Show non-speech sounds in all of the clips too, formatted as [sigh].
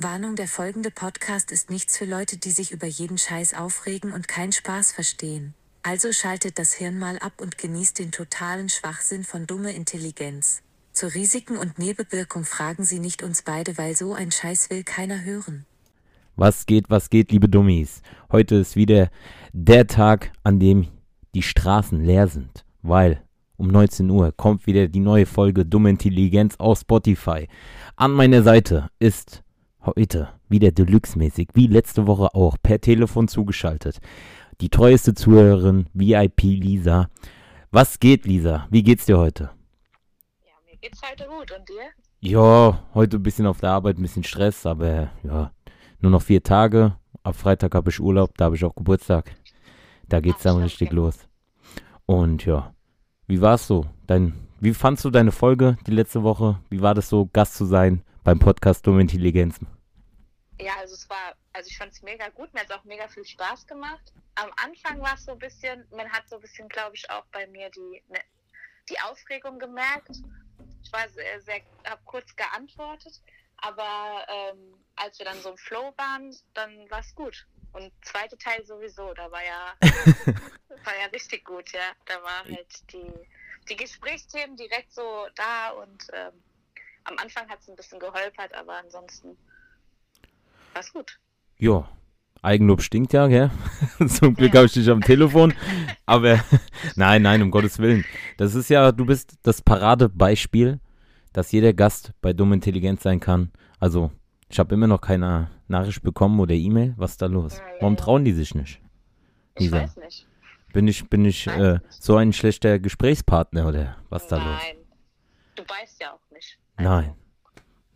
Warnung, der folgende Podcast ist nichts für Leute, die sich über jeden Scheiß aufregen und keinen Spaß verstehen. Also schaltet das Hirn mal ab und genießt den totalen Schwachsinn von dumme Intelligenz. Zu Risiken und Nebenwirkung fragen Sie nicht uns beide, weil so ein Scheiß will keiner hören. Was geht, was geht, liebe Dummies? Heute ist wieder der Tag, an dem die Straßen leer sind, weil um 19 Uhr kommt wieder die neue Folge Dumme Intelligenz auf Spotify. An meiner Seite ist heute wieder Deluxe-mäßig, wie letzte Woche auch, per Telefon zugeschaltet. Die treueste Zuhörerin, VIP Lisa. Was geht, Lisa? Wie geht's dir heute? Ja, mir geht's heute gut. Und dir? Ja, heute ein bisschen auf der Arbeit, ein bisschen Stress, aber ja, nur noch vier Tage. Ab Freitag habe ich Urlaub, da habe ich auch Geburtstag. Da geht's dann richtig los. Und ja, wie war's so? Dein, wie fandst du deine Folge die letzte Woche? Wie war das so, Gast zu sein beim Podcast Dumme Intelligenz? Ja, also es war, also ich fand es mega gut, mir hat es auch mega viel Spaß gemacht. Am Anfang war es so ein bisschen, man hat so ein bisschen, glaube ich, auch bei mir die, ne, die Aufregung gemerkt. Ich war sehr, sehr habe kurz geantwortet, aber ähm, als wir dann so im Flow waren, dann war es gut. Und zweite Teil sowieso, da war ja, [laughs] war ja richtig gut, ja. Da war halt die, die Gesprächsthemen direkt so da und ähm, am Anfang hat es ein bisschen geholpert, aber ansonsten war es gut. Ja, Eigenlob stinkt ja, gell? [laughs] Zum Glück habe ich dich am Telefon. Aber [laughs] nein, nein, um Gottes Willen. Das ist ja, du bist das Paradebeispiel, dass jeder Gast bei Dumm Intelligenz sein kann. Also, ich habe immer noch keine Nachricht bekommen oder E-Mail. Was ist da los? Warum trauen die sich nicht? Ich Lisa? weiß nicht. Bin ich, bin ich äh, so ein schlechter Gesprächspartner oder was ist da Nein. los? Nein, du beißt ja auch nicht. Nein.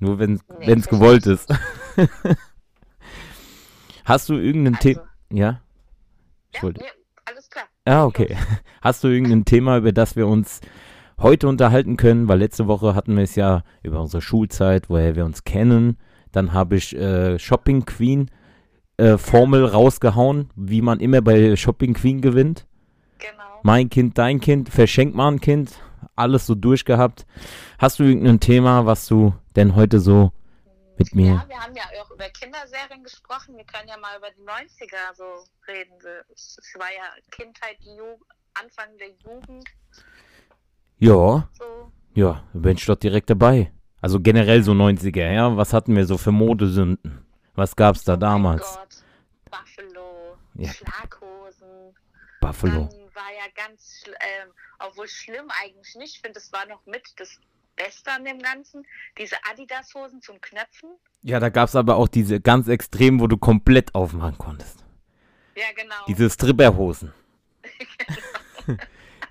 Nur wenn Nee, es gewollt ist. [laughs] Hast du irgendein Also, Thema? Ja? Ja, nee, alles klar. Ah, okay. [laughs] Hast du irgendein Thema, über das wir uns heute unterhalten können? Weil letzte Woche hatten wir es ja über unsere Schulzeit, woher wir uns kennen. Dann habe ich äh, Shopping Queen äh, Formel rausgehauen, wie man immer bei Shopping Queen gewinnt. Genau. Mein Kind, dein Kind, verschenk mal ein Kind. Alles so durchgehabt. Hast du irgendein Thema, was du denn heute so mit mir? Ja, wir haben ja auch über Kinderserien gesprochen. Wir können ja mal über die 90er so reden. Es war ja Kindheit, Ju Anfang der Jugend. Ja, So. ja, bin ich doch direkt dabei. Also generell so 90er, ja. Was hatten wir so für Modesünden? Was gab's da Oh damals? Gott. Buffalo, Ja. Schlaghosen. Buffalo. Dann war ja ganz, ähm, obwohl schlimm eigentlich nicht, ich finde, es war noch mit das Beste an dem Ganzen. Diese Adidas-Hosen zum Knöpfen. Ja, da gab's aber auch diese ganz extremen, wo du komplett aufmachen konntest. Ja, genau. Diese Stripperhosen. [laughs]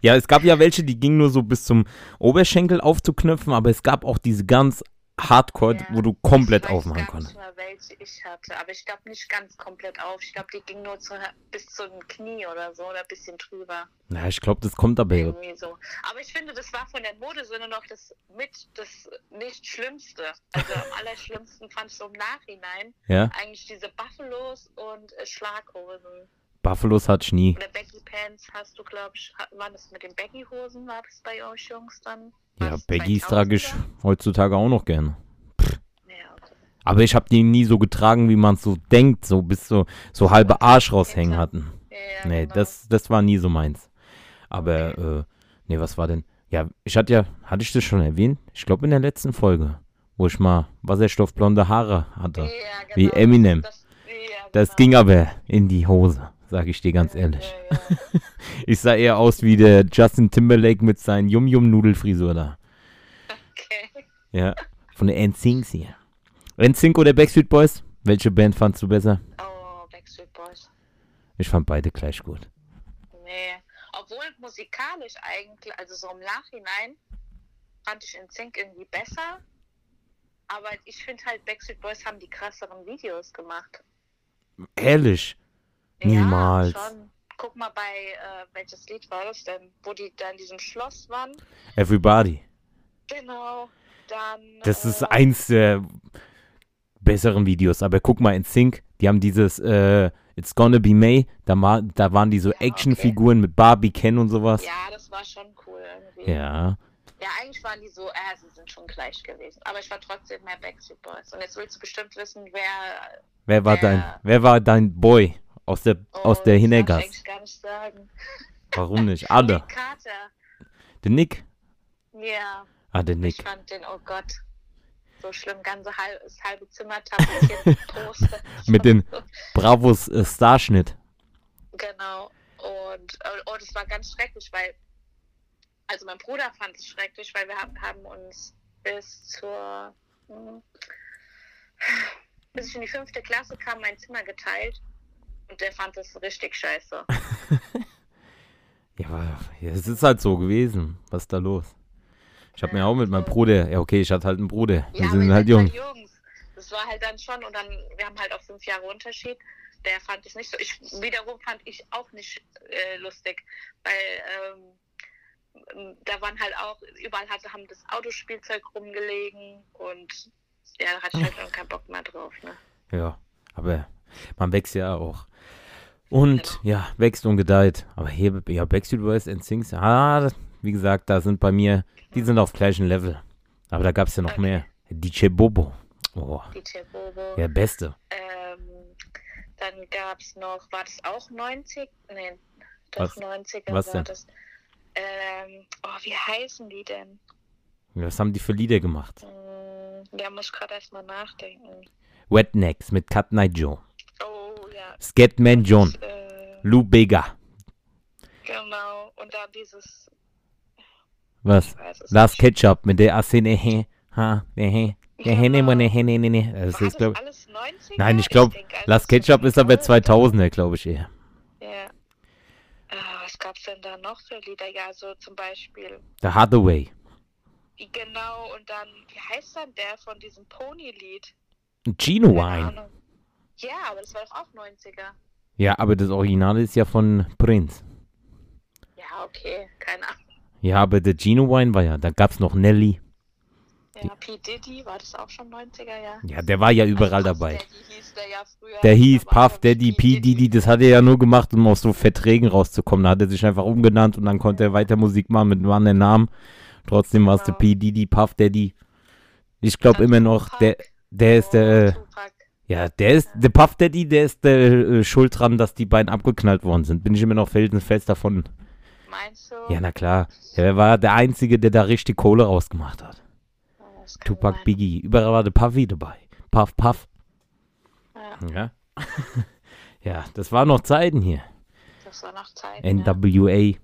ja, es gab ja welche, die gingen nur so bis zum Oberschenkel aufzuknöpfen, aber es gab auch diese ganz Hardcore, Ja, wo du komplett ich weiß aufmachen gar konntest. nicht mehr, welche ich hatte, aber ich glaube nicht ganz komplett auf. Ich glaube, die ging nur zu, bis zum Knie oder so oder ein bisschen drüber. Ja, ich glaube, das kommt aber. Irgendwie so. Aber ich finde, das war von der Modesinne noch das mit das nicht Schlimmste. Also am [laughs] allerschlimmsten fand ich so im Nachhinein Ja, eigentlich diese Buffalos und äh, Schlaghosen. Buffalos hat ich nie. Oder Baggy Pants hast du, glaube ich, hat- war das mit den Baggy-Hosen, war das bei euch Jungs dann? Ja, Baggies 2000er? trage ich heutzutage auch noch gerne. Ja, okay. Aber ich habe die nie so getragen, wie man es so denkt, so bis so, so halbe Arsch raushängen hatten. Ja, Nee, genau. das, das war nie so meins. Aber, äh, nee, was war denn? Ja, ich hatte ja, hatte ich das schon erwähnt? Ich glaube in der letzten Folge, wo ich mal wasserstoffblonde Haare hatte. Ja, wie genau, Eminem. Das, ja, Das genau. ging aber in die Hose, sage ich dir ganz ehrlich. Ja. [laughs] Ich sah eher aus wie der Justin Timberlake mit seinen Yum-Yum-Nudelfrisur da. Okay. Ja, von der NSYNC hier. NSYNC oder Backstreet Boys? Welche Band fandst du besser? Oh, Backstreet Boys. Ich fand beide gleich gut. Nee. Obwohl musikalisch eigentlich, also so im Nachhinein, fand ich NSYNC irgendwie besser. Aber ich finde halt, Backstreet Boys haben die krasseren Videos gemacht. Ehrlich? Niemals. Ja, schon. Guck mal bei, äh, welches Lied war das denn? Wo die da in diesem Schloss waren. Everybody. Genau. Dann. Das ist äh, eins der besseren Videos. Aber guck mal in Sync, die haben dieses äh, It's Gonna Be May. Da, da waren die so Ja, okay. Actionfiguren mit Barbie, Ken und sowas. Ja, das war schon cool irgendwie. Ja. Ja, eigentlich waren die so, äh, sie sind schon gleich gewesen. Aber ich war trotzdem mehr Backstreet Boys. Und jetzt willst du bestimmt wissen, wer. Wer war Wer- dein, wer war dein Boy aus der, Oh, aus der das darf ich gar nicht sagen. Warum nicht? Alle. [laughs] Nick Carter. Der Nick? Ja, Ah, der Nick. ich fand den, oh Gott. So schlimm, ganze halb, das halbe Zimmer tapeziert [laughs] mit den Bravos äh, Starschnitt. Genau. Und oh, das war ganz schrecklich, weil, also mein Bruder fand es schrecklich, weil wir haben, uns bis zur, hm, bis ich in die fünfte Klasse kam, mein Zimmer geteilt. Und der fand das richtig scheiße. [laughs] Ja, aber ja, es ist halt so gewesen. Was ist da los? Ich habe mir auch mit meinem Bruder, ja okay, ich hatte halt einen Bruder. Wir Ja, sind halt jung. Jungs. Das war halt dann schon und dann, wir haben halt auch fünf Jahre Unterschied. Der fand es nicht so. Ich wiederum fand ich auch nicht äh, lustig, weil ähm, da waren halt auch, überall hatte, haben das Autospielzeug rumgelegen und ja, da hatte ich halt dann keinen Bock mehr drauf. Ne? Ja, aber man wächst ja auch. Und ja, wächst und gedeiht. Aber hier, ja, Backstreet Boys and Sings, ah, wie gesagt, da sind bei mir, die sind auf gleichem Level. Aber da gab es ja noch Okay. mehr. DJ Bobo. Oh, DJ Bobo. der Beste. Ähm, dann gab es noch, war das auch 90? Nee, doch Was- 90er was war denn? das. Ähm, oh, wie heißen die denn? Was haben die für Lieder gemacht? Hm, Ja, muss ich gerade erstmal nachdenken. Wetnecks mit Cut Night Joe. Oh, ja. Scatman John. Äh, Lou Bega. genau. Und dann dieses. Was? Last. Ketchup mit der Assene. Ha, ne, ne, ne, ne, ne, ne, ne. Das ist, das glaub, alles 90er? Nein, ich glaube, alles Last Ketchup ist aber 2000. 2000er, glaube ich eher. Ja. Ah, was gab's denn da noch für Lieder? Ja, so zum Beispiel. The Hathaway. Genau, und dann, wie heißt dann der von diesem Pony-Lied? Ahnung. Ja, aber das war doch auch 90er. Ja, aber das Original ist ja von Prince. Ja, okay, keine Ahnung. Ja, aber der Gino Wine war ja, da gab's noch Nelly. Ja, P. Diddy, war das auch schon 90er, ja? Ja, der war ja überall Also dabei. Daddy hieß der ja früher. Der hieß Puff Daddy, P. Diddy, das hat er ja nur gemacht, um aus so Verträgen rauszukommen. Da hat er sich einfach umgenannt und dann konnte er weiter Musik machen mit einem anderen Namen. Trotzdem war es der Genau. P. Diddy, Puff Daddy. Ich glaube immer noch, Tupac. der, der ist der, Tupac. ja, der ist, der Puff Daddy, der ist der äh, schuld dran, dass die beiden abgeknallt worden sind. Bin ich immer noch felsenfest davon. Meinst du? Ja, na klar. Er war der Einzige, der da richtig Kohle rausgemacht hat. Ja, kann Tupac, sein. Biggie, überall war der Puffy dabei. Puff, Puff. Ja, Ja. [laughs] ja, das waren noch Zeiten hier. das war noch Zeit. Ja. NWA,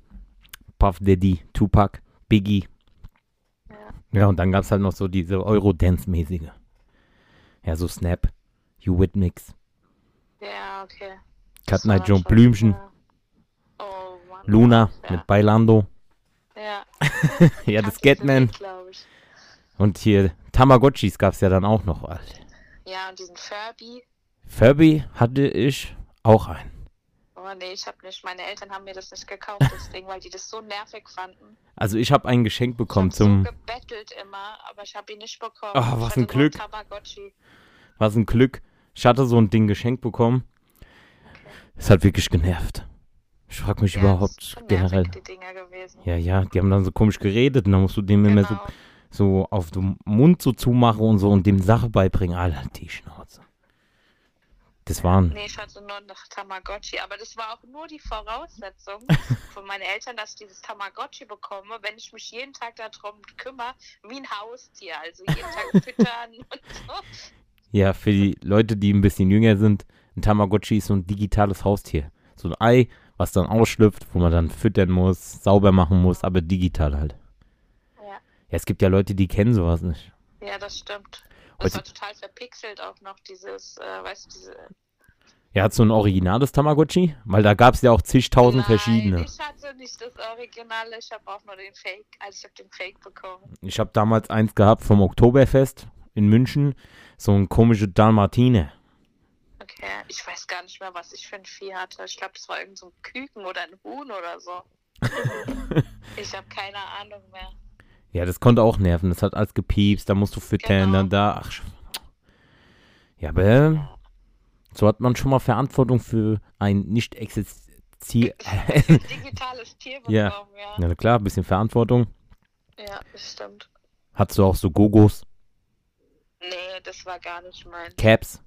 Puff Daddy, Tupac, Biggie. Ja. Ja, und dann gab es halt noch so diese Eurodance-mäßige. Ja, so Snap, You Mix, ja, okay. Cut Night Joe, schon- Blümchen, ja. Oh. Luna ja. mit Bailando. Ja, [laughs] Ja, das ich. Und hier Tamagotchis gab es ja dann auch noch. Alter. Ja, und diesen Furby. Furby hatte ich auch einen. Oh nee, ich habe nicht. Meine Eltern haben mir das nicht gekauft, das Ding, weil die das so nervig fanden. Also ich habe ein Geschenk bekommen ich zum, so gebettelt immer, aber ich habe ihn nicht bekommen. Ich was ein Glück. Tamagotchi. was ein Glück. Ich hatte so ein Ding geschenkt bekommen. Es hat wirklich genervt. Ich frage mich Ja, überhaupt generell. Ja, ja, die haben dann so komisch geredet und dann musst du dem immer so, Genau. so auf den Mund so zumachen und so und dem Sache beibringen. Alter, die Schnauze. Das waren, Nee, ich hatte nur noch Tamagotchi, aber das war auch nur die Voraussetzung [laughs] von meinen Eltern, dass ich dieses Tamagotchi bekomme, wenn ich mich jeden Tag darum kümmere, wie ein Haustier, also jeden Tag [laughs] füttern und so. ja, für die Leute, die ein bisschen jünger sind, ein Tamagotchi ist so ein digitales Haustier. So ein Ei, was dann ausschlüpft, wo man dann füttern muss, sauber machen muss, aber digital halt. Ja, Ja, es gibt ja Leute, die kennen sowas nicht. ja das stimmt. Das Heute- war total verpixelt auch noch, dieses, äh, weißt du, diese... Er hat so ein originales Tamagotchi, weil da gab es ja auch zigtausend Nein, verschiedene. ich hatte nicht das Original, ich habe auch nur den Fake, also ich habe den Fake bekommen. Ich habe damals eins gehabt vom Oktoberfest in München, so ein komische Dalmatine. Okay, ich weiß gar nicht mehr, was ich für ein Vieh hatte. Ich glaube, das war irgend so ein Küken oder ein Huhn oder so. [laughs] ich habe keine Ahnung mehr. Ja, das konnte auch nerven. Das hat alles gepiepst, da musst du füttern, Genau. dann da. Ach, ja, aber äh, so hat man schon mal Verantwortung für ein nicht existier. [laughs] Digitales Tier bekommen, Ja. ja. ja, na klar, ein bisschen Verantwortung. Ja, das stimmt. Hattest du auch so Gogos, Nee, das war gar nicht mein. Caps?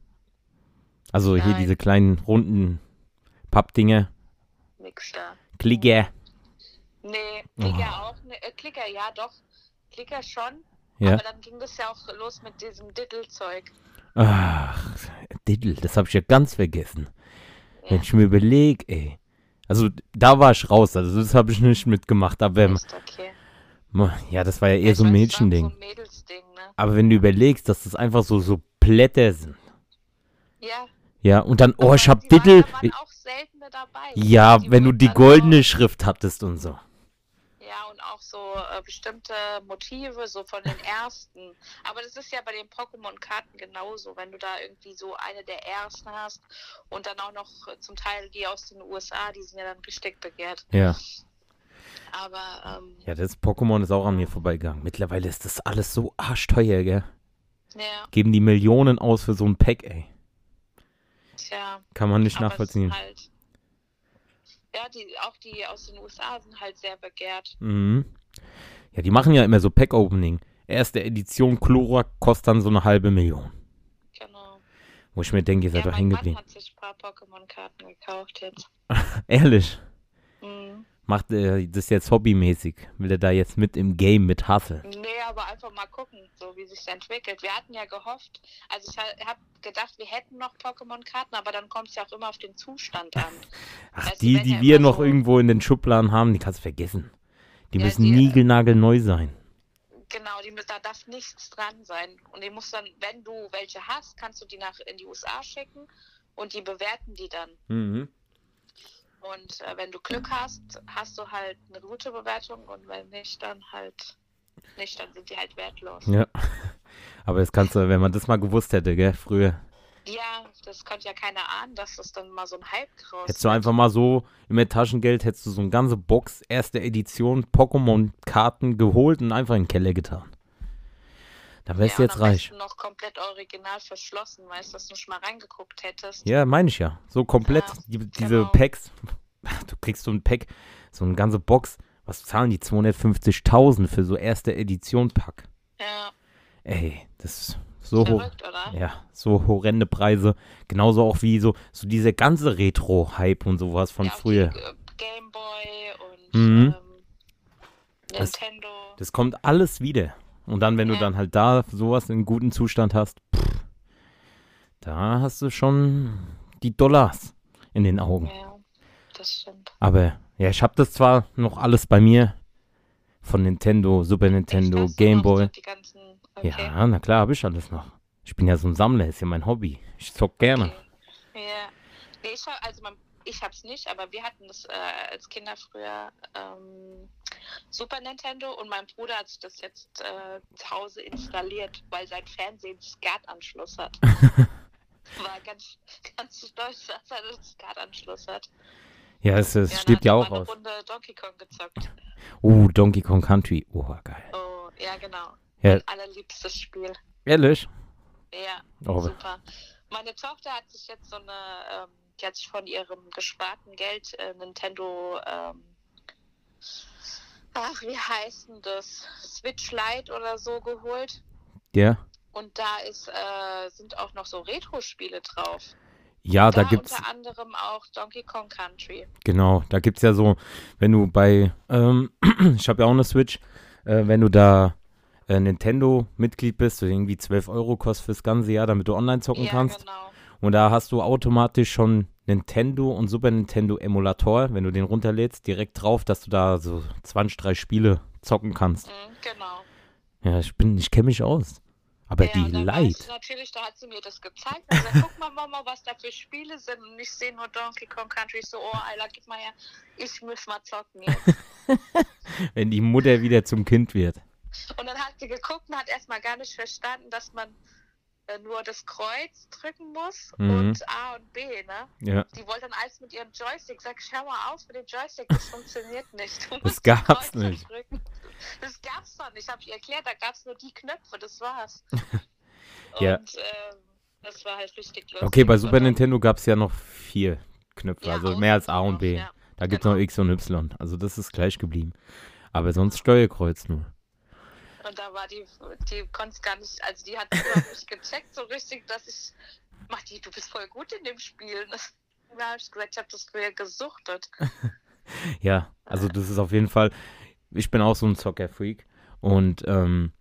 Also hier Nein. diese kleinen runden Pappdinger. Nix da. Klicker. Nee, Klicker Oh. auch. Ne, äh, Klicker, ja, doch. Klicker schon. Ja. Aber dann ging das ja auch los mit diesem Diddle-Zeug. Ach, Diddle, das habe ich ja ganz vergessen. Ja. Wenn ich mir überlege, ey. Also da war ich raus, also das habe ich nicht mitgemacht. Aber Ist okay. ja, das war ja eher Ja, so ein Mädchending. So ein Mädelsding, ne? Aber wenn du überlegst, dass das einfach so, so Blätter sind. Ja. Ja, und dann, oh, ich hab seltene dabei. Ja, wenn du die goldene Schrift hattest und so. Ja, und auch so äh, bestimmte Motive, so von den ersten. Aber das ist ja bei den Pokémon-Karten genauso. Wenn du da irgendwie so eine der ersten hast und dann auch noch äh, zum Teil die aus den USA, die sind ja dann richtig begehrt. Ja. Aber, ähm, Ja, das Pokémon ist auch an mir vorbeigegangen. Mittlerweile ist das alles so arschteuer, gell? ja, Geben die Millionen aus für so ein Pack, ey. Tja. Kann man nicht nachvollziehen. Halt, ja, die, auch die aus den USA sind halt sehr begehrt. Mhm. Ja, die machen ja immer so Pack-Opening. Erste Edition Chlora kostet dann so eine halbe Million. Genau. Wo ich mir denke, ihr seid Ja, doch hängen geblieben. hat sich ein paar Pokémon-Karten gekauft jetzt. [laughs] Ehrlich. Mhm. Macht er das jetzt hobbymäßig? Will er da jetzt mit im Game mit Hassel? Nee, aber einfach mal gucken, so wie sich entwickelt. Wir hatten ja gehofft, also ich habe gedacht, wir hätten noch Pokémon-Karten, aber dann kommt es ja auch immer auf den Zustand an. [laughs] Ach, Also die, die ja wir noch so- irgendwo in den Schubladen haben, die kannst du vergessen. Die Ja, müssen die- niegelnagelneu sein. Genau, die, da darf nichts dran sein. Und die muss dann, wenn du welche hast, kannst du die nach in die USA schicken und die bewerten die dann. Mhm. Und äh, wenn du Glück hast, hast du halt eine gute Bewertung und wenn nicht, dann halt nicht, dann sind die halt wertlos. Ja. [laughs] Aber das kannst du, wenn man das mal gewusst hätte, gell, früher. Ja, das konnte ja keiner ahnen, dass das dann mal so ein Hype draus Hättest du einfach mal so im Taschengeld, hättest du so eine ganze Box, erste Edition, Pokémon-Karten geholt und einfach in den Keller getan. Dann wärst du ja, jetzt reich. noch komplett original verschlossen, weißt du, dass du nicht mal reingeguckt hättest. Ja, meine ich ja. So komplett, Ja, die, diese genau. Packs. [laughs] Du kriegst so ein Pack, so eine ganze Box. Was zahlen die? 250.000 für so erste Edition-Pack. Ja, Ey, das ist so hoch. verrückt, oder? Ja, so horrende Preise. Genauso auch wie so, so dieser ganze Retro-Hype und sowas von ja, früher. Äh, Game Boy und Mhm. ähm, Das- Nintendo. Das kommt alles wieder. Und dann, wenn du dann halt da sowas in gutem Zustand hast, pff, da hast du schon die Dollars in den Augen. ja, das stimmt. Aber ja, ich habe das zwar noch alles bei mir. Von Nintendo, Super Nintendo, Game Boy. okay. Ja, na klar, habe ich alles noch. Ich bin ja so ein Sammler, ist ja mein Hobby. Ich zock gerne. Okay. Ja. Nee, ich, hab- also man, ich hab's nicht, aber wir hatten das äh, als Kinder früher ähm, Super Nintendo und mein Bruder hat sich das jetzt äh, zu Hause installiert, weil sein Fernsehen SCART-Anschluss hat. [laughs] War ganz, ganz stolz, dass er einen SCART-Anschluss hat. Ja, es, es steht hat ja auch aus. Runde Donkey Kong gezockt. Oh, Donkey Kong Country. Oh, geil. Oh, ja, genau. Ja. Mein allerliebstes Spiel. Ehrlich? Ja, Oh, super. Meine Tochter hat sich jetzt so eine, ähm, die hat sich von ihrem gesparten Geld äh, Nintendo, ähm, ach, wie heißt denn das? Switch Lite oder so geholt. ja. Und da ist, äh, sind auch noch so Retro-Spiele drauf. Ja, da da gibt's, unter anderem auch Donkey Kong Country. genau, da gibt's ja so, wenn du bei, ähm, [clears throat] ich habe ja auch eine Switch, äh, wenn du da äh, Nintendo-Mitglied bist, so irgendwie 12 Euro kostet fürs ganze Jahr, damit du online zocken Ja, kannst. genau. Und da hast du automatisch schon Nintendo und Super Nintendo Emulator, wenn du den runterlädst, direkt drauf, dass du da so 20, 30 Spiele zocken kannst. Mhm, genau. Ja, ich bin, ich kenne mich aus. Aber ja, die Light. natürlich, da hat sie mir das gezeigt. Und gesagt, guck mal, Mama, was da für Spiele sind. Und ich sehe nur Donkey Kong Country. Ich so, oh, Alter, gib mal her. Ich muss mal zocken jetzt. [laughs] wenn die Mutter wieder zum Kind wird. Und dann hat sie geguckt und hat erstmal gar nicht verstanden, dass man nur das Kreuz drücken muss Mhm. und A und B, ne? Ja, Die wollte dann alles mit ihrem Joystick. Sag, schau mal auf mit dem Joystick, das funktioniert nicht. [laughs] Du Das gab's nicht. Drücken. Das gab's doch nicht. Hab ich erklärt, da gab's nur die Knöpfe, das war's. [laughs] Ja. Und ähm, das war halt richtig lustig. okay, bei Super dann- Nintendo gab es ja noch vier Knöpfe, Ja, also mehr als A und noch, B. ja. Da gibt es genau. noch X und Y. Also das ist gleich geblieben. Aber sonst Steuerkreuz nur. Und da war die, die konnte es gar nicht, also die hat [laughs] überhaupt nicht gecheckt so richtig, dass ich, mach die, du bist voll gut in dem Spiel. Das, [laughs] da habe ich gesagt, ich habe das früher gesuchtet. [laughs] Ja, also das ist auf jeden Fall, ich bin auch so ein Zocker-Freak. Und ähm,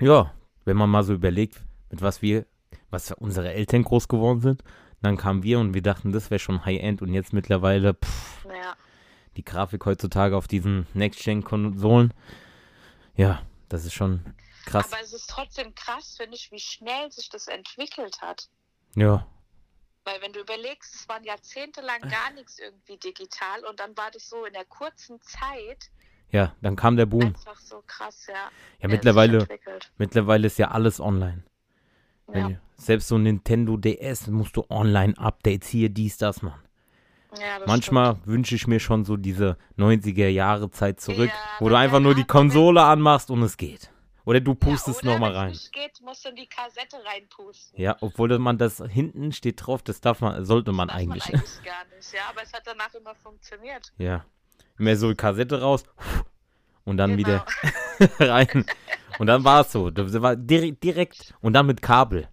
ja, wenn man mal so überlegt, mit was wir, was unsere Eltern groß geworden sind, dann kamen wir und wir dachten, das wäre schon High-End und jetzt mittlerweile, pff, Ja. die Grafik heutzutage auf diesen Next-Gen-Konsolen, ja, das ist schon krass. Aber es ist trotzdem krass, finde ich, wie schnell sich das entwickelt hat. Ja, Weil wenn du überlegst, es waren jahrzehntelang gar nichts irgendwie digital und dann war das so in der kurzen Zeit ja, dann kam der Boom. einfach so krass, ja. Ja, mittlerweile, mittlerweile ist ja alles online. Ja. Selbst so ein Nintendo DS musst du Online-Updates hier, dies, das machen. Ja, Manchmal wünsche ich mir schon so diese 90er-Jahre-Zeit zurück, Ja, wo du wenn einfach nur die Konsole anmachst und es geht. Oder du pustest ja, nochmal rein. nicht geht, musst du in die Kassette reinpusten. Ja, obwohl man das hinten steht drauf, das darf man, sollte man eigentlich. man eigentlich gar nicht, ja, aber es hat danach immer funktioniert. Ja. Immer so Kassette raus und dann Genau. wieder [laughs] rein. Und dann war es so. Das war direkt, direkt und dann mit Kabel.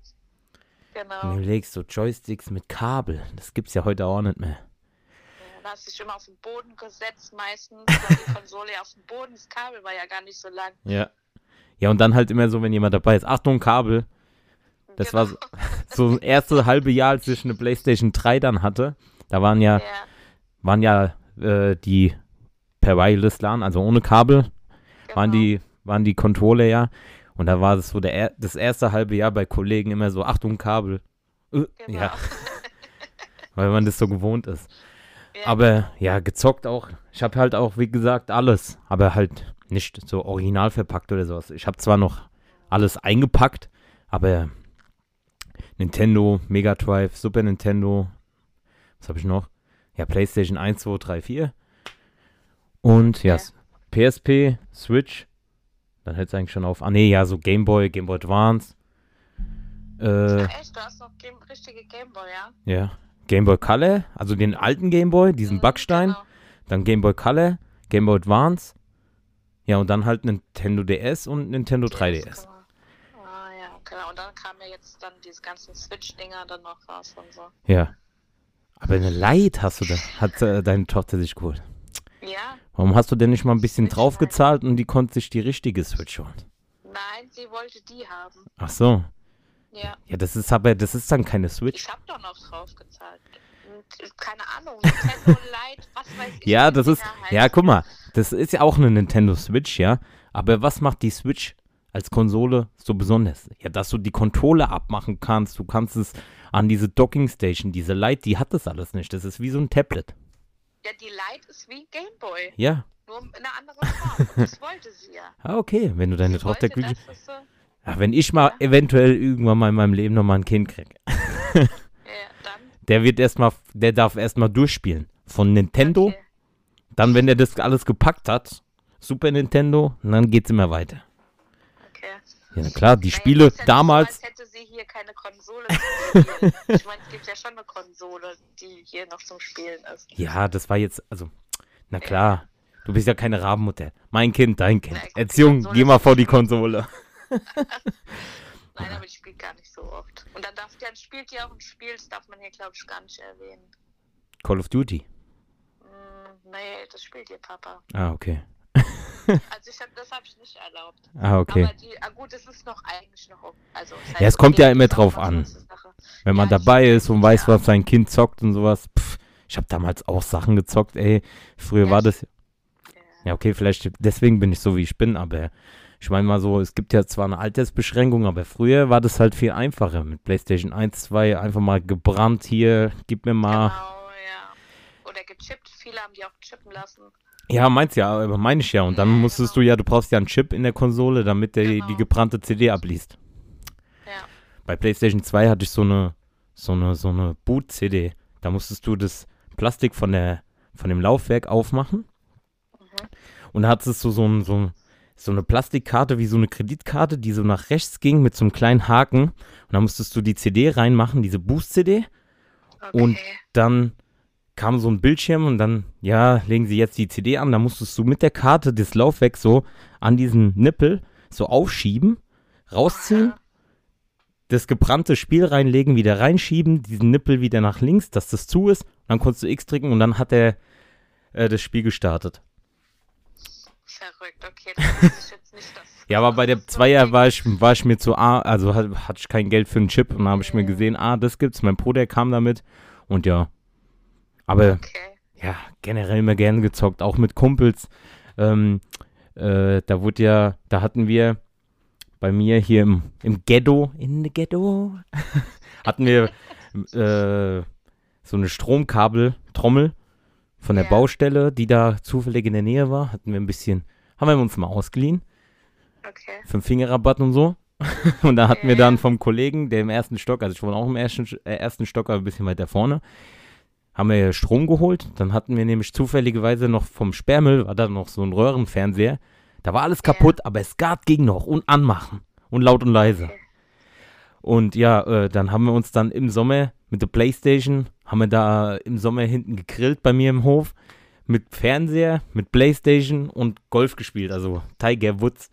Genau. Und du legst so Joysticks mit Kabel. Das gibt's ja heute auch nicht mehr. Hast du dich immer auf den Boden gesetzt, meistens, die [laughs] Konsole auf dem Boden, das Kabel war ja gar nicht so lang. Ja. Ja, und dann halt immer so, wenn jemand dabei ist. Achtung, Kabel. Das war so, [laughs] so das erste halbe Jahr, als ich eine Playstation 3 dann hatte. Da waren ja, Ja, waren ja äh, die per Wireless LAN, also ohne Kabel, waren genau. die, waren die Controller ja. Und da war es so der, er- das erste halbe Jahr bei Kollegen immer so, Achtung, Kabel. Äh, Genau. Ja, [laughs] weil man das so gewohnt ist. Ja. Aber ja, gezockt auch. Ich habe halt auch, wie gesagt, alles. Aber halt nicht so original verpackt oder sowas. Ich habe zwar noch alles eingepackt, aber Nintendo, Mega Drive, Super Nintendo, was habe ich noch? Ja, PlayStation 1, 2, 3, 4. Und ja, Okay. PSP, Switch. Dann hört es eigentlich schon auf. Ah, nee, ja, so Game Boy, Game Boy Advance. Äh, Ach, echt, du hast noch Game, richtige Gameboy, ja? ja. Game Boy Color, also den alten Game Boy, diesen Mhm, Backstein. Genau. Dann Game Boy Color, Game Boy Advance. Ja, und dann halt Nintendo DS und Nintendo 3DS. Genau. Ah, ja, genau. Und dann kamen ja jetzt dann diese ganzen Switch-Dinger dann noch raus und so. Ja. Aber eine Light hast du da, hat äh, deine Tochter sich geholt. Ja, Warum hast du denn nicht mal ein bisschen draufgezahlt und die konnte sich die richtige Switch holen? nein, sie wollte die haben. Ach so. Ja, Ja, das ist aber, das ist dann keine Switch. ich hab doch noch drauf gezahlt. Und, Keine Ahnung, Nintendo [laughs] Lite, was weiß ich. Ja, das ist, Dinger ja, guck mal, das ist ja auch eine Nintendo Switch, ja. Aber was macht die Switch als Konsole so besonders? Ja, dass du die Controller abmachen kannst, du kannst es an diese Docking Station, diese Light, die hat das alles nicht. Das ist wie so ein Tablet. Ja, die Lite ist wie Gameboy, Ja. nur in einer anderen Form. Das wollte sie ja. Ah, okay, wenn du deine sie Tochter wollte, glücklich. ja, Ach, wenn ich mal eventuell irgendwann mal in meinem Leben nochmal ein Kind kriege, dann. der wird erstmal, der darf erstmal durchspielen. Von Nintendo, Okay. dann, wenn der das alles gepackt hat, Super Nintendo, und dann geht's immer weiter. okay. Ja, na klar, die Spiele ja damals. So, als hätte sie hier keine Konsole [laughs] ich meine, es gibt ja schon eine Konsole, die hier noch zum Spielen ist. Ja, das war jetzt, also, na klar, du bist ja keine Rabenmutter. Mein Kind, dein Kind. Na, Erziehung, geh mal vor die Konsole. [laughs] Nein, aber ich spiele gar nicht so oft. Und dann, darf, dann spielt ihr auch ein Spiel, das darf man hier, glaube ich, gar nicht erwähnen. Call of Duty. Hm, nee, das spielt ihr Papa. Ah, okay. [laughs] Also ich hab, das habe ich nicht erlaubt. Ah, okay. Aber die, ah gut, es ist noch eigentlich noch. Also, es Ja, es kommt ja immer drauf an. Wenn man Ja, dabei ist und weiß, ja. was sein Kind zockt und sowas. Pff, ich habe damals auch Sachen gezockt, ey. Früher Ja, war das. Ja. Ja, okay, vielleicht deswegen bin ich so, wie ich bin, aber ich meine mal so, es gibt ja zwar eine Altersbeschränkung, aber früher war das halt viel einfacher. Mit PlayStation 1, 2 einfach mal gebrannt hier, gib mir mal. Genau, ja. Oder gechippt. Viele haben die auch chippen lassen. Ja, meinst ja, aber meine ich ja. Und dann Ja, musstest genau. du ja, du brauchst ja einen Chip in der Konsole, damit der Genau. die gebrannte CD abliest. Ja. Bei PlayStation 2 hatte ich so eine, so eine, so eine Boot-CD. Da musstest du das Plastik von der, von dem Laufwerk aufmachen. Mhm. Und da hattest du so, ein, so, ein, so eine Plastikkarte, wie so eine Kreditkarte, die so nach rechts ging mit so einem kleinen Haken. Und da musstest du die CD reinmachen, diese Boost-CD. Okay. Und dann kam so ein Bildschirm und dann, ja, legen Sie jetzt die CD an. Da musstest du mit der Karte das Laufwerk so an diesen Nippel so aufschieben, rausziehen, das gebrannte Spiel reinlegen, wieder reinschieben, diesen Nippel wieder nach links, dass das zu ist. Dann konntest du X drücken und dann hat er äh, das Spiel gestartet. Verrückt, okay. Das ist jetzt nicht das. [laughs] Ja, aber bei der Zweier war ich, war ich mir zu A, also hat, hatte ich kein Geld für einen Chip und dann habe ich mir gesehen, ah, das gibt's. Mein Bruder kam damit und ja. Aber Okay. ja, generell immer gerne gezockt, auch mit Kumpels. Ähm, äh, da wurde ja, da hatten wir bei mir hier im, im Ghetto, in the Ghetto, [laughs] hatten wir äh, so eine Stromkabeltrommel von der Ja. Baustelle, die da zufällig in der Nähe war. Hatten wir ein bisschen, haben wir uns mal ausgeliehen, Okay. für einen Fingerrabatt und so. [laughs] Und da hatten wir Ja. dann vom Kollegen, der im ersten Stock, also ich wohne auch im ersten, äh, ersten Stock, aber ein bisschen weiter vorne, haben wir Strom geholt. Dann hatten wir nämlich zufälligerweise noch vom Sperrmüll, war da noch so ein Röhrenfernseher. Da war alles Ja. kaputt, aber es gab ging noch und anmachen und laut und leise. Und ja, äh, dann haben wir uns dann im Sommer mit der Playstation, haben wir da im Sommer hinten gegrillt bei mir im Hof mit Fernseher, mit Playstation und Golf gespielt, also Tiger Woods.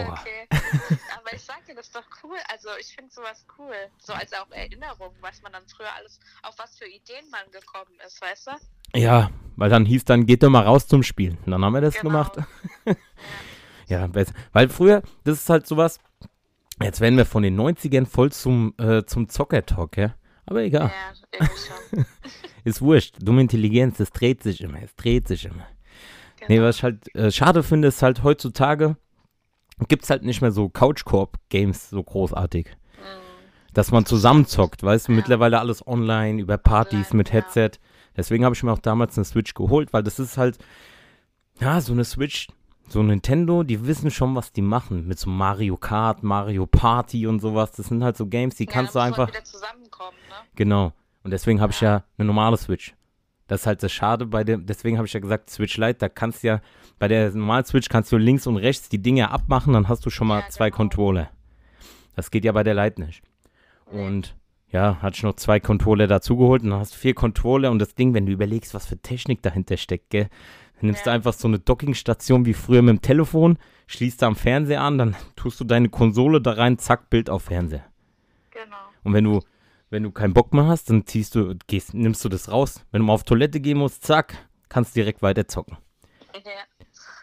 Oh, Okay. [laughs] Aber ich sag dir, das ist doch cool. Also ich finde sowas cool. So als auch Erinnerung, was man dann früher alles, auf was für Ideen man gekommen ist, weißt du? Ja, weil dann hieß dann, geht doch mal raus zum Spielen. Und dann haben wir das Genau. gemacht. ja, [laughs] besser. Weil früher, das ist halt sowas, jetzt werden wir von den 90ern voll zum, äh, zum Zocker-Talk, ja. Aber egal, Ja, schon. [laughs] ist wurscht. Dumme Intelligenz, es dreht sich immer, es dreht sich immer. Nee, Genau. was ich halt äh, schade finde, ist halt heutzutage gibt es halt nicht mehr so Couch-Koop-Games so großartig. Mhm. Dass man zusammenzockt, weißt du, Ja. mittlerweile alles online, über Partys, Online, mit ja. Headset. Deswegen habe ich mir auch damals eine Switch geholt, weil das ist halt, ja, so eine Switch, so Nintendo, die wissen schon, was die machen. Mit so Mario Kart, Mario Party und sowas. Das sind halt so Games, die Ja, kannst du einfach. wieder zusammenkommen, ne? Genau. Und deswegen habe ich Ja. ja eine normale Switch. Das ist halt das Schade bei dem, deswegen habe ich ja gesagt, Switch Lite, da kannst du ja, bei der normalen Switch kannst du links und rechts die Dinge abmachen, dann hast du schon mal Ja, zwei genau. Controller. Das geht ja bei der Lite nicht. Nee. Und ja, hatte ich noch zwei Controller dazugeholt und dann hast du vier Controller und das Ding, wenn du überlegst, was für Technik dahinter steckt, gell, nimmst du Ja. einfach so eine Dockingstation wie früher mit dem Telefon, schließt da am Fernseher an, dann tust du deine Konsole da rein, zack, Bild auf Fernseher. Genau. Und wenn du, wenn du keinen Bock mehr hast, dann ziehst du, gehst, nimmst du das raus. Wenn du mal auf Toilette gehen musst, zack, kannst direkt weiter zocken. Ja.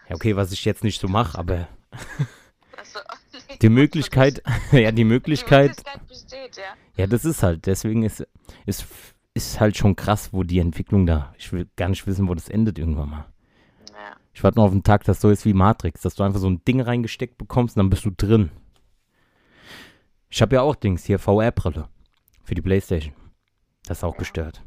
Ja, okay, was ich jetzt nicht so mache, aber [laughs] Also, [laughs] die Möglichkeit, [laughs] ja, die Die Möglichkeit, Möglichkeit besteht, ja. ja, das ist halt, deswegen ist, ist, ist halt schon krass, wo die Entwicklung da, ich will gar nicht wissen, wo das endet irgendwann mal. Ich warte noch auf den Tag, dass so ist wie Matrix, dass du einfach so ein Ding reingesteckt bekommst und dann bist du drin. Ich habe ja auch Dings hier, VR-Brille für die Playstation. Das ist auch Ja. gestört.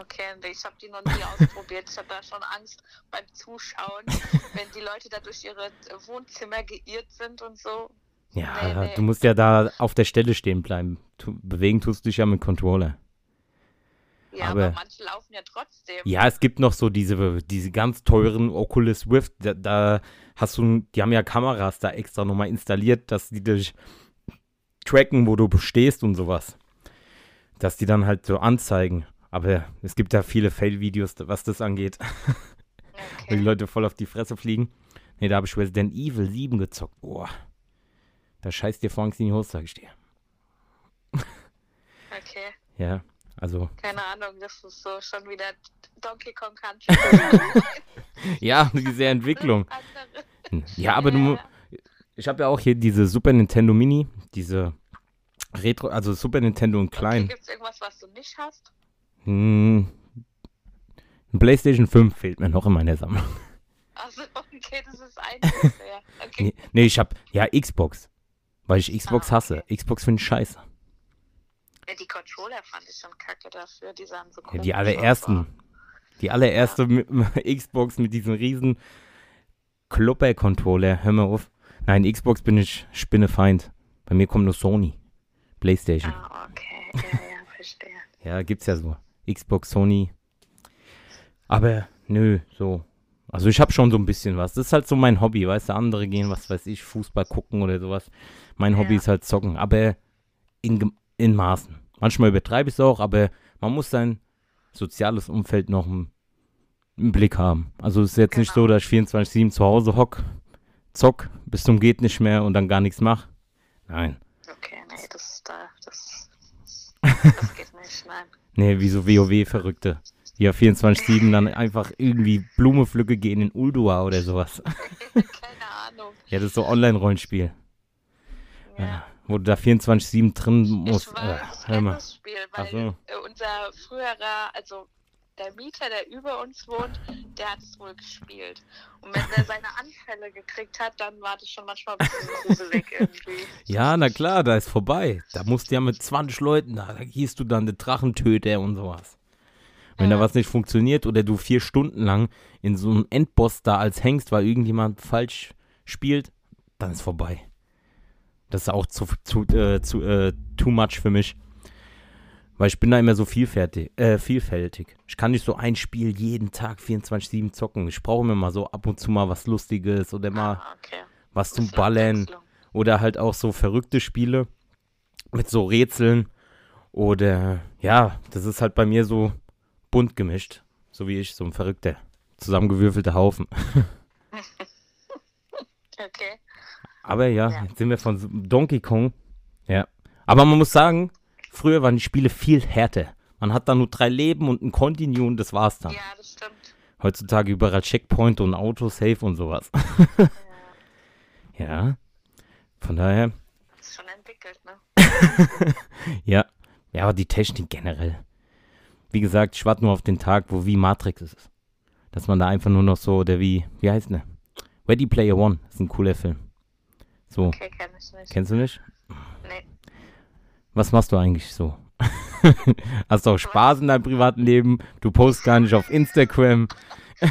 Okay, ich habe die noch nie [laughs] ausprobiert. Ich habe da schon Angst beim Zuschauen, [laughs] wenn die Leute da durch ihre Wohnzimmer geirrt sind und so. Ja, Nee, nee. du musst ja da auf der Stelle stehen bleiben. Bewegen tust du dich ja mit Controller. Ja, aber, Aber- manche laufen ja trotzdem. Ja, es gibt noch so diese, diese ganz teuren Oculus Rift. Da, da hast du, die haben ja Kameras da extra nochmal installiert, dass die dich tracken, wo du stehst und sowas. Dass die dann halt so anzeigen. Aber es gibt ja viele Fail-Videos, was das angeht, [laughs] wo die Okay. Leute voll auf die Fresse fliegen. Nee, da habe ich Resident Evil 7 gezockt. Boah. Da scheißt dir vor Angst in die Hose, sag ich dir. okay. Ja, also Keine Ahnung, das ist so schon wieder Donkey Kong Country. [laughs] Ja, diese Entwicklung. [laughs] Ja, aber du, ich habe ja auch hier diese Super Nintendo Mini, diese Retro, also Super Nintendo und Okay, klein. Gibt es irgendwas, was du nicht hast? Hm, ein PlayStation 5 fehlt mir noch in meiner Sammlung. Also, [laughs] okay, das ist einiges, ja. Okay. Nee, nee ich habe ja Xbox, weil ich Xbox Ah, hasse. Xbox finde ich scheiße. Ja, die Controller fand ich schon kacke dafür, die sahen so Ja, die aus. allerersten, die allererste mit, [laughs] Xbox mit diesem riesen Klopper-Controller. Hör mal auf. Nein, Xbox bin ich Spinnefeind. Bei mir kommt nur Sony, PlayStation. Ah, okay, ja, ja, [laughs] verstehe. Ja, gibt's ja so. Xbox, Sony. Aber nö, so. Also ich habe schon so ein bisschen was. Das ist halt so mein Hobby, weißt du, andere gehen, was weiß ich, Fußball gucken oder sowas. Mein Hobby Ja. ist halt zocken, aber in, in Maßen. Manchmal übertreibe ich es auch, aber man muss sein soziales Umfeld noch im, im Blick haben. Also es ist jetzt nicht so, Genau. dass ich 24-7 zu Hause hock, zock bis zum geht nicht mehr und dann gar nichts mach. Nein. Okay, nee, das, da, das, das geht nicht, nein. [laughs] Nee, wie so WoW-Verrückte. Ja 24-7 dann einfach irgendwie Blume pflücke gehen in Uldua oder sowas. [laughs] Keine Ahnung. Ja, das ist so Online-Rollenspiel. Ja. Wo du da 24-7 drin musst. Ich Äh, kenn mal. das Spiel, weil so. äh, unser früherer, also der Mieter, der über uns wohnt, der hat es wohl gespielt. Und wenn er seine [laughs] Anfälle gekriegt hat, dann war das schon manchmal ein bisschen gruselig irgendwie. [laughs] Ja, na klar, da ist vorbei. Da musst du ja mit 20 Leuten, da, da gehst du dann den Drachentöter und sowas. Wenn da was nicht funktioniert oder du vier Stunden lang in so einem Endboss da als hängst, weil irgendjemand falsch spielt, dann ist vorbei. Das ist auch zu, zu, äh, zu äh, too much für mich. Weil ich bin da immer so vielfältig, äh, vielfältig. Ich kann nicht so ein Spiel jeden Tag 24-7 zocken. Ich brauche mir mal so ab und zu mal was Lustiges oder mal Ah, okay. was zum Ballern. Abwechslung. Oder halt auch so verrückte Spiele mit so Rätseln. Oder ja, das ist halt bei mir so bunt gemischt. So wie ich, so ein verrückter, zusammengewürfelter Haufen. [laughs] [laughs] Okay. Aber ja, Ja. jetzt sind wir von Donkey Kong. Ja. Aber man muss sagen, früher waren die Spiele viel härter. Man hat da nur drei Leben und ein Continue und das war's dann. Ja, das stimmt. Heutzutage überall Checkpoint und Autosave und sowas. Ja, [laughs] ja. Von daher, das ist schon entwickelt, ne? [laughs] Ja, ja, aber die Technik generell. Wie gesagt, ich warte nur auf den Tag, wo wie Matrix ist. Dass man da einfach nur noch so, der wie, wie heißt ne? Ready Player One, ist ein cooler Film. So, Okay, kenn ich nicht. kennst du nicht? Nee. Was machst du eigentlich so? [laughs] Hast du auch Spaß in deinem privaten Leben? Du postest gar nicht auf Instagram. [laughs] Nein,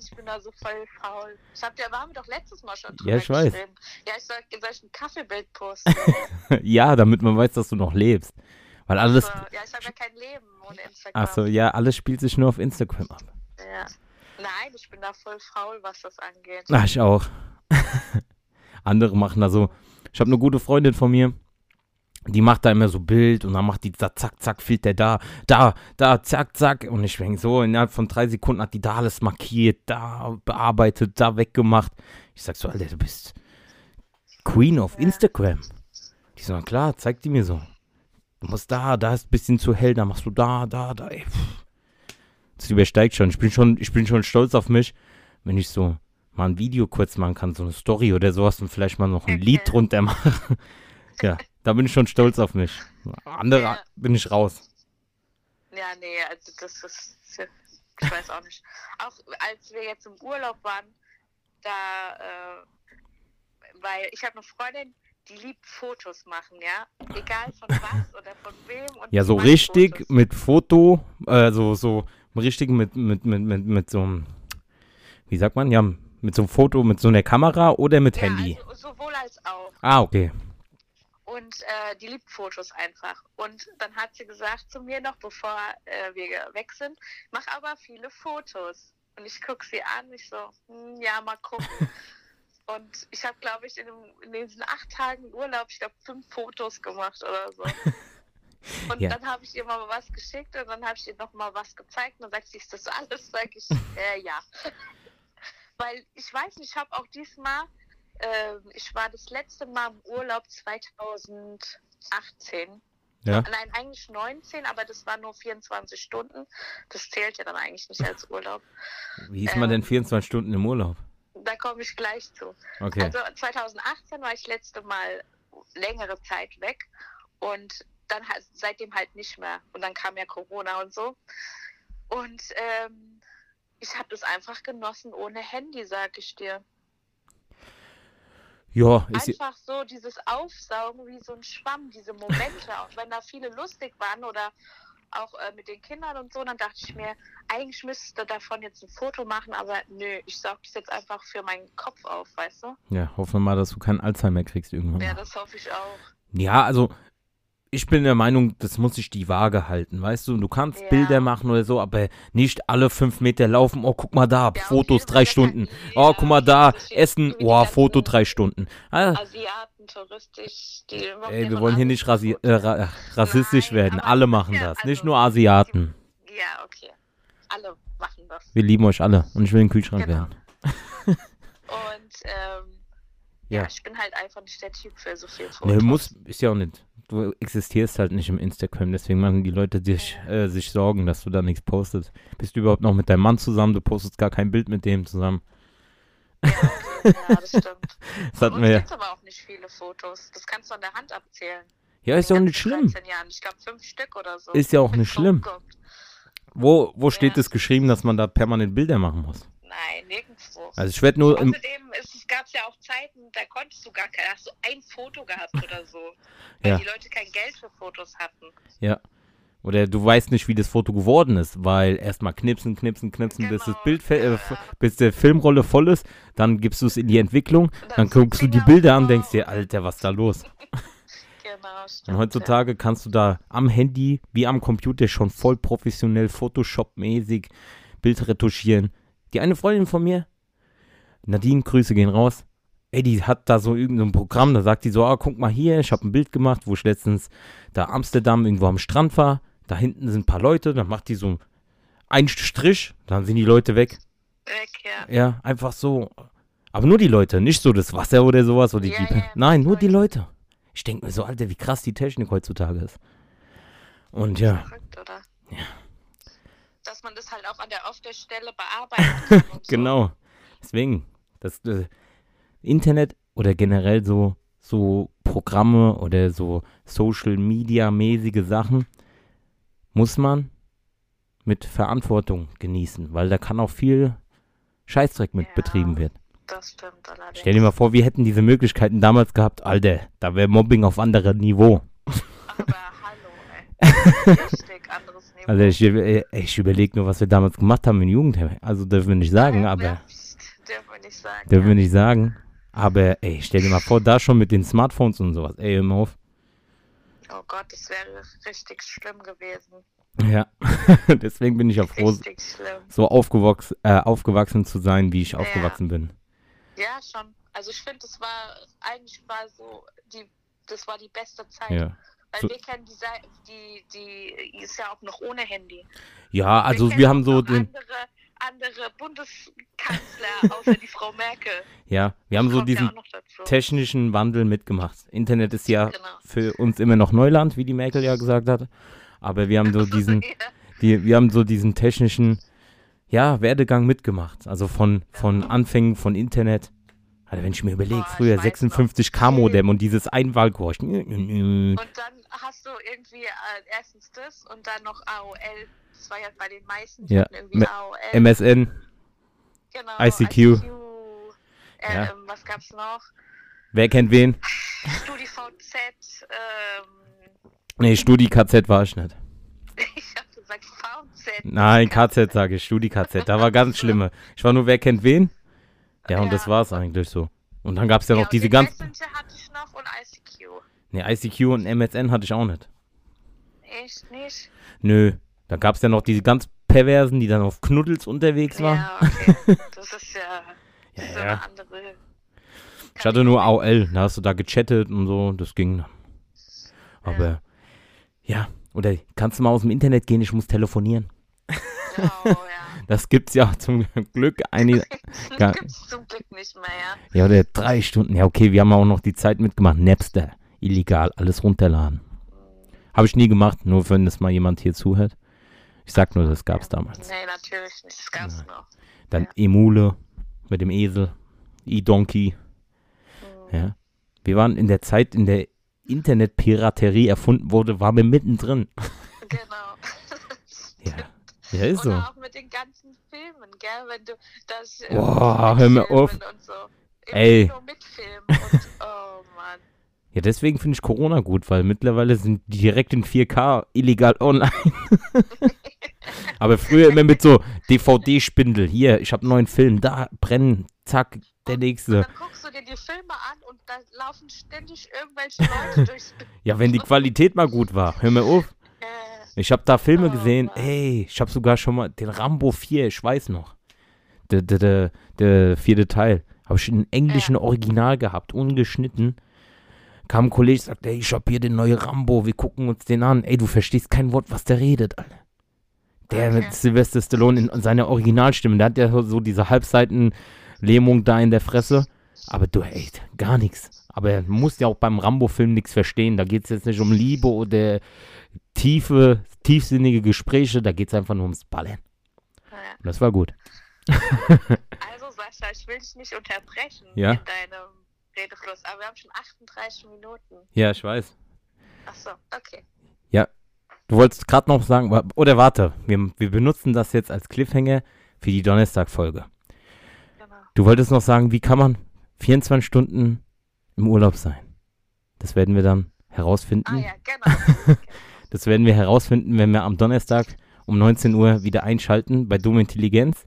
ich bin da so voll faul. Ich hab dir, waren wir doch letztes Mal schon drüber Ja, ich weiß. Ja, ich soll, soll ich ein Kaffeebild posten. [laughs] ja, damit man weiß, dass du noch lebst. Weil alles, So, ja, ich habe ja kein Leben ohne Instagram. achso, ja, alles spielt sich nur auf Instagram ab. Ja. Nein, ich bin da voll faul, was das angeht. Ach, ich auch. Andere machen da so. Ich habe eine gute Freundin von mir, die macht da immer so Bild und dann macht die da, zack, zack, Filter da, da, da, zack, zack. Und ich denke so, innerhalb von drei Sekunden hat die da alles markiert, da bearbeitet, da weggemacht. Ich sag so, Alter, du bist Queen auf Instagram. Die so, na klar, zeig die mir so. Du musst da, da ist ein bisschen zu hell, da machst du da, da, da, ey. Das übersteigt schon. Ich bin schon, ich bin schon stolz auf mich, wenn ich so mal ein Video kurz machen kann, so eine Story oder sowas und vielleicht mal noch ein Okay. Lied drunter machen. [laughs] ja, da bin ich schon stolz auf mich. Andere Ja. bin ich raus. Ja, nee, also das ist, ich weiß auch nicht. Auch als wir jetzt im Urlaub waren, da, äh, weil ich habe eine Freundin, die liebt Fotos machen, ja, egal von was oder von wem. Und Ja, so richtig Fotos. mit Foto, äh, so, so richtig mit, mit, mit, mit, mit so einem, wie sagt man, ja, mit so einem Foto, mit so einer Kamera oder mit ja, Handy. Also, sowohl als auch. Ah, okay. Und äh, die liebt Fotos einfach. Und dann hat sie gesagt zu mir noch, bevor äh, wir weg sind, mach aber viele Fotos. Und ich gucke sie an, ich so, hm, ja, mal gucken. [laughs] Und ich habe, glaube ich, in, dem, in diesen acht Tagen Urlaub, ich glaube, fünf Fotos gemacht oder so. [laughs] Und Ja. dann habe ich ihr mal was geschickt und dann habe ich ihr noch mal was gezeigt. Und dann sagt sie, ist das alles? Sag ich, äh, ja. Weil ich weiß nicht, ich habe auch diesmal, ähm, ich war das letzte Mal im Urlaub 2018. Ja. Nein, eigentlich 19, aber das war nur 24 Stunden. Das zählt ja dann eigentlich nicht als Urlaub. Wie ist man denn Ähm. 24 Stunden im Urlaub? Da komme ich gleich zu. Okay. Also 2018 war ich letzte Mal längere Zeit weg und dann halt, seitdem halt nicht mehr. Und dann kam ja Corona und so. Und ähm, ich habe das einfach genossen ohne Handy, sag ich dir. ja, ist, Einfach so dieses Aufsaugen wie so ein Schwamm, diese Momente, [laughs] auch wenn da viele lustig waren oder auch äh, mit den Kindern und so, dann dachte ich mir, eigentlich müsste davon jetzt ein Foto machen, aber nö, ich saug das jetzt einfach für meinen Kopf auf, weißt du? ja, hoffen wir mal, dass du keinen Alzheimer kriegst irgendwann. Ja, das hoffe ich auch. Ja, also ich bin der Meinung, das muss sich die Waage halten, weißt du? Du kannst Ja. Bilder machen oder so, aber nicht alle fünf Meter laufen. Oh, guck mal da, Ja, Fotos drei Stunden. Oh, guck mal da, Essen. Oh, Foto drei Stunden. Ah, Asiaten, touristisch, die ey, wir wollen hier nicht rasi äh, ra rassistisch Nein, werden. Alle machen das, nicht also, nur Asiaten. Ja, okay. Alle machen das. Wir lieben euch alle und ich will ein Kühlschrank Genau. werden. Und ähm, ja. Ja. ich bin halt einfach nicht der Typ für so viel Ne, Fotos. muss, ist ja auch nicht. Du existierst halt nicht im Instagram, deswegen machen die Leute dich, äh, sich Sorgen, dass du da nichts postest. Bist du überhaupt noch mit deinem Mann zusammen? Du postest gar kein Bild mit dem zusammen. Ja, das stimmt. [laughs] Das hatten wir gibt's aber auch nicht viele Fotos. Das kannst du an der Hand abzählen. Ja, ist ja auch nicht schlimm. 13 Jahren. Ich glaube fünf Stück oder so. Ist ja auch nicht schlimm. Wo, wo steht Ja. es geschrieben, dass man da permanent Bilder machen muss? Nein, nirgendwo. Also ich werde nur Außerdem ist, es gab ja auch Zeiten, da konntest du gar kein, hast du ein Foto gehabt oder so. [laughs] Weil Ja. die Leute kein Geld für Fotos hatten. ja. Oder du weißt nicht, wie das Foto geworden ist, weil erstmal knipsen, knipsen, knipsen, bis das Genau, Bild, äh, bis der Filmrolle voll ist, dann gibst du es in die Entwicklung, dann dann so guckst du die Bilder an, denkst dir, Alter, was ist da los? [laughs] [laughs] Genau, Und heutzutage kannst du da am Handy wie am Computer schon voll professionell Photoshop-mäßig Bild retuschieren. Die eine Freundin von mir, Nadine, Grüße gehen raus. Ey, die hat da so irgendein Programm, da sagt die so, ah, guck mal hier, ich habe ein Bild gemacht, wo ich letztens da Amsterdam irgendwo am Strand war. Da hinten sind ein paar Leute, dann macht die so einen Strich, dann sind die Leute weg. Ja. Weg, ja. Ja, einfach so. Aber nur die Leute, nicht so das Wasser oder sowas. Oder Ja, die, ja, nein, die nur die Leute. Ich denke mir so, Alter, wie krass die Technik heutzutage ist. Und ja, Verrückt, oder? Ja. Dass man das halt auch an der, auf der Stelle bearbeiten kann. und so. [laughs] genau. Deswegen, das äh, Internet oder generell so, so Programme oder so Social Media mäßige Sachen muss man mit Verantwortung genießen, weil da kann auch viel Scheißdreck mit Ja. betrieben werden. Das stimmt allerdings. Stell dir mal vor, wir hätten diese Möglichkeiten damals gehabt, Alter, da wäre Mobbing auf anderem Niveau. Aber [laughs] hallo, ey. Richtig anderes Niveau. Also ich, äh, ich überlege nur, was wir damals gemacht haben in Jugendheim. Also dürfen wir nicht sagen, Ja, aber ja, nicht sagen. dürfen ja. wir nicht sagen. Aber ey, stell dir mal vor, da schon mit den Smartphones und sowas. Ey, mal auf. Oh Gott, das wäre richtig schlimm gewesen. Ja, [laughs] deswegen bin ich ja froh, so aufgewachsen, äh, aufgewachsen zu sein, wie ich aufgewachsen bin. Ja, schon. Also ich finde, das war eigentlich war so die, das war die beste Zeit. Ja. Weil So- wir kennen die, die, die ist ja auch noch ohne Handy. Ja, also kennen wir haben so den, andere, andere Bundeskanzler [laughs] außer die Frau Merkel. ja, wir haben so Kommt ja diesen dazu. technischen Wandel mitgemacht. Internet ist ja Genau. für uns immer noch Neuland, wie die Merkel ja gesagt hat. Aber wir haben so diesen, ja, die, wir haben so diesen technischen, ja, Werdegang mitgemacht. Also von, von Anfängen von Internet. Also wenn ich mir überlege, Boah, früher weiß noch. 56K-Modem und dieses Einwahlkurs. und dann hast du irgendwie äh, erstens das und dann noch AOL. Das war ja bei den meisten. Ja, irgendwie AOL. MSN, genau, ICQ. Äh, Ja. ähm, was gab's noch? wer kennt wen? StudiVZ. Ähm, Nee, Studi-KZ war ich nicht. [laughs] ich hab gesagt VZ. Nein, KZ sage ich, Studi-KZ. Da war ganz [laughs] schlimme. Ich war nur, wer kennt wen? Ja, und Ja. das war's eigentlich so. Und dann gab's ja noch und diese ganzen. Messenger hatte ich noch und ICQ. Nee, ICQ und MSN hatte ich auch nicht. Echt nicht? Nö. Da gab's ja noch diese ganz Perversen, die dann auf Knuddels unterwegs waren. Ja, okay. [laughs] Das ist ja, Ja, so ja. eine andere. Ich hatte nur AOL, da hast du da gechattet und so, das ging. Aber ja, oder kannst du mal aus dem Internet gehen, ich muss telefonieren. Oh ja. [laughs] Das gibt's ja zum Glück einige. Das [laughs] gibt's zum Glück nicht mehr, ja. Ja, oder drei Stunden. Ja, okay, wir haben auch noch die Zeit mitgemacht. Napster, illegal, alles runterladen. Habe ich nie gemacht, nur wenn das mal jemand hier zuhört. Ich sag nur, das gab's damals. Nee, natürlich nicht. Das gab's noch. Dann Ja. Emule mit dem Esel, E-Donkey. Mhm. Ja. Wir waren in der Zeit, in der Internetpiraterie erfunden wurde, waren wir mittendrin. [laughs] Genau. Ja, ja ist so. Oder auch mit den ganzen Filmen, gell? Wenn du das. äh, Boah, hör mir auf. Und so. Im Ey. Und. [laughs] Oh Mann. Ja, deswegen finde ich Corona gut, weil mittlerweile sind die direkt in 4K illegal online. [laughs] Aber früher immer mit so DVD-Spindel. Hier, ich habe einen neuen Film, da brennen, zack, der Und nächste. dann guckst du dir die Filme an und da laufen ständig irgendwelche Leute [laughs] durchs Bild. Ja, wenn die Qualität mal gut war, hör mir auf. Äh, Ich habe da Filme Oh, gesehen, ey, ich habe sogar schon mal den Rambo 4, ich weiß noch. Der, der, der, der vierte Teil. Habe ich in englischen Original gehabt, ungeschnitten. Kam ein Kollege, sagt, ey, ich hab hier den neuen Rambo, wir gucken uns den an. Ey, du verstehst kein Wort, was der redet, Alter. Der mit Sylvester Stallone in seiner Originalstimme, der hat ja so diese Halbseiten-Lähmung da in der Fresse. Aber du, ey, gar nichts. Aber du musst ja auch beim Rambo-Film nichts verstehen. Da geht es jetzt nicht um Liebe oder tiefe, tiefsinnige Gespräche. Da geht es einfach nur ums Ballern. Ja. Und das war gut. [laughs] Also Sascha, ich will dich nicht unterbrechen Ja? in deinem Redefluss, aber wir haben schon 38 Minuten. Ja, ich weiß. Ach so, okay. Du wolltest gerade noch sagen, oder warte, wir, wir benutzen das jetzt als Cliffhanger für die Donnerstag-Folge. Genau. Du wolltest noch sagen, wie kann man 24 Stunden im Urlaub sein? Das werden wir dann herausfinden. Ah ja, genau. [laughs] Das werden wir herausfinden, wenn wir am Donnerstag um 19 Uhr wieder einschalten bei Dumme Intelligenz.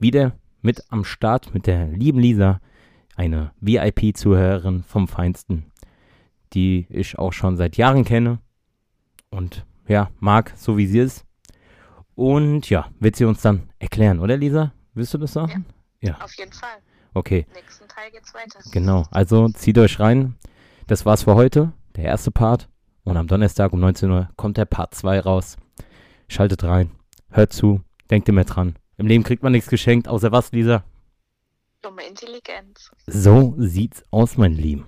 Wieder mit am Start mit der lieben Lisa, eine VIP-Zuhörerin vom Feinsten, die ich auch schon seit Jahren kenne und ja, mag, so wie sie ist. Und ja, wird sie uns dann erklären, oder Lisa? Willst du das sagen? Ja. Auf jeden Fall. Okay. Im nächsten Teil geht's weiter. Genau, also zieht euch rein. Das war's für heute, der erste Part. Und am Donnerstag um 19 Uhr kommt der Part 2 raus. Schaltet rein, hört zu, denkt immer dran. Im Leben kriegt man nichts geschenkt, außer was, Lisa? Dumme Intelligenz. So sieht's aus, mein Lieben.